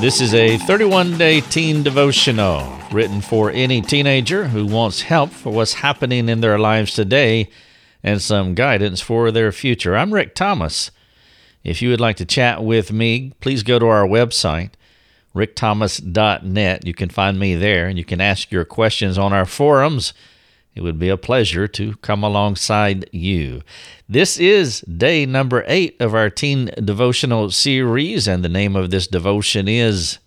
This is a 31 day teen devotional written for any teenager who wants help for what's happening in their lives today and some guidance for their future. I'm Rick Thomas. If you would like to chat with me, please go to our website, rickthomas.net. You can find me there and you can ask your questions on our forums. It would be a pleasure to come alongside you. This is day number eight of our teen devotional series, and the name of this devotion is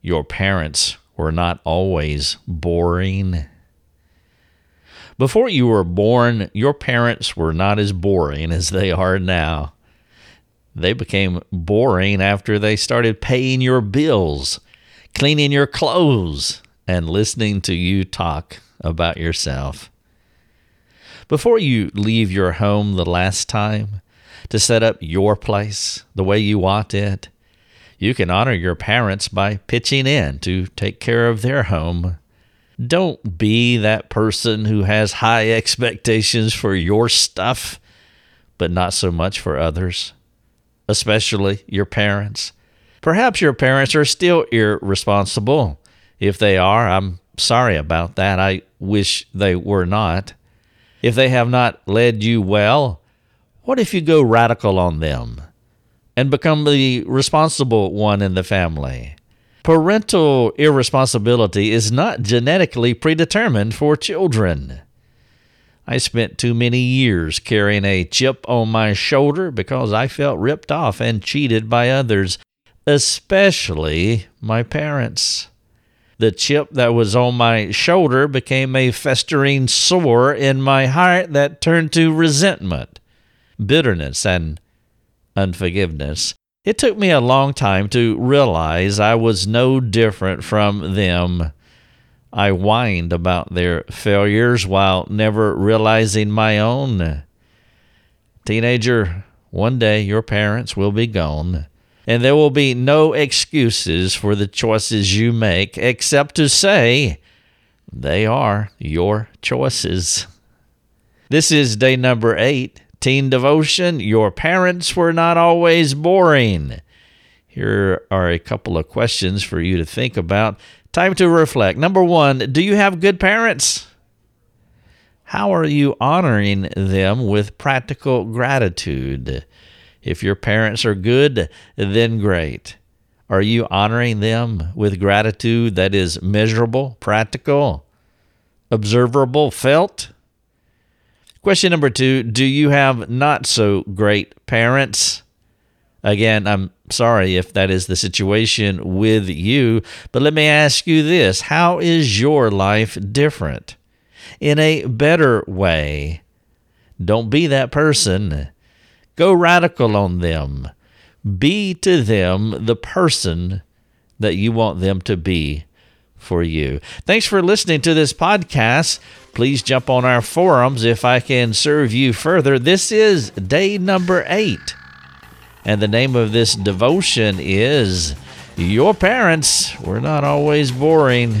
Your Parents Were Not Always Boring. Before you were born, your parents were not as boring as they are now. They became boring after they started paying your bills, cleaning your clothes, and listening to you talk about yourself. Before you leave your home the last time to set up your place the way you want it, you can honor your parents by pitching in to take care of their home. Don't be that person who has high expectations for your stuff, but not so much for others, especially your parents. Perhaps your parents are still irresponsible. If they are, I'm sorry about that. I wish they were not. If they have not led you well, what if you go radical on them and become the responsible one in the family? Parental irresponsibility is not genetically predetermined for children. I spent too many years carrying a chip on my shoulder because I felt ripped off and cheated by others, especially my parents. The chip that was on my shoulder became a festering sore in my heart that turned to resentment, bitterness, and unforgiveness. It took me a long time to realize I was no different from them. I whined about their failures while never realizing my own. Teenager, one day your parents will be gone and there will be no excuses for the choices you make except to say they are your choices. This is day number eight, Teen Devotion. Your parents were not always boring. Here are a couple of questions for you to think about. Time to reflect. Number one, do you have good parents? How are you honoring them with practical gratitude? If your parents are good, then great. Are you honoring them with gratitude that is measurable, practical, observable, felt? Question number two Do you have not so great parents? Again, I'm sorry if that is the situation with you, but let me ask you this How is your life different? In a better way. Don't be that person Go radical on them. Be to them the person that you want them to be for you. Thanks for listening to this podcast. Please jump on our forums if I can serve you further. This is day number eight. And the name of this devotion is Your Parents Were Not Always Boring.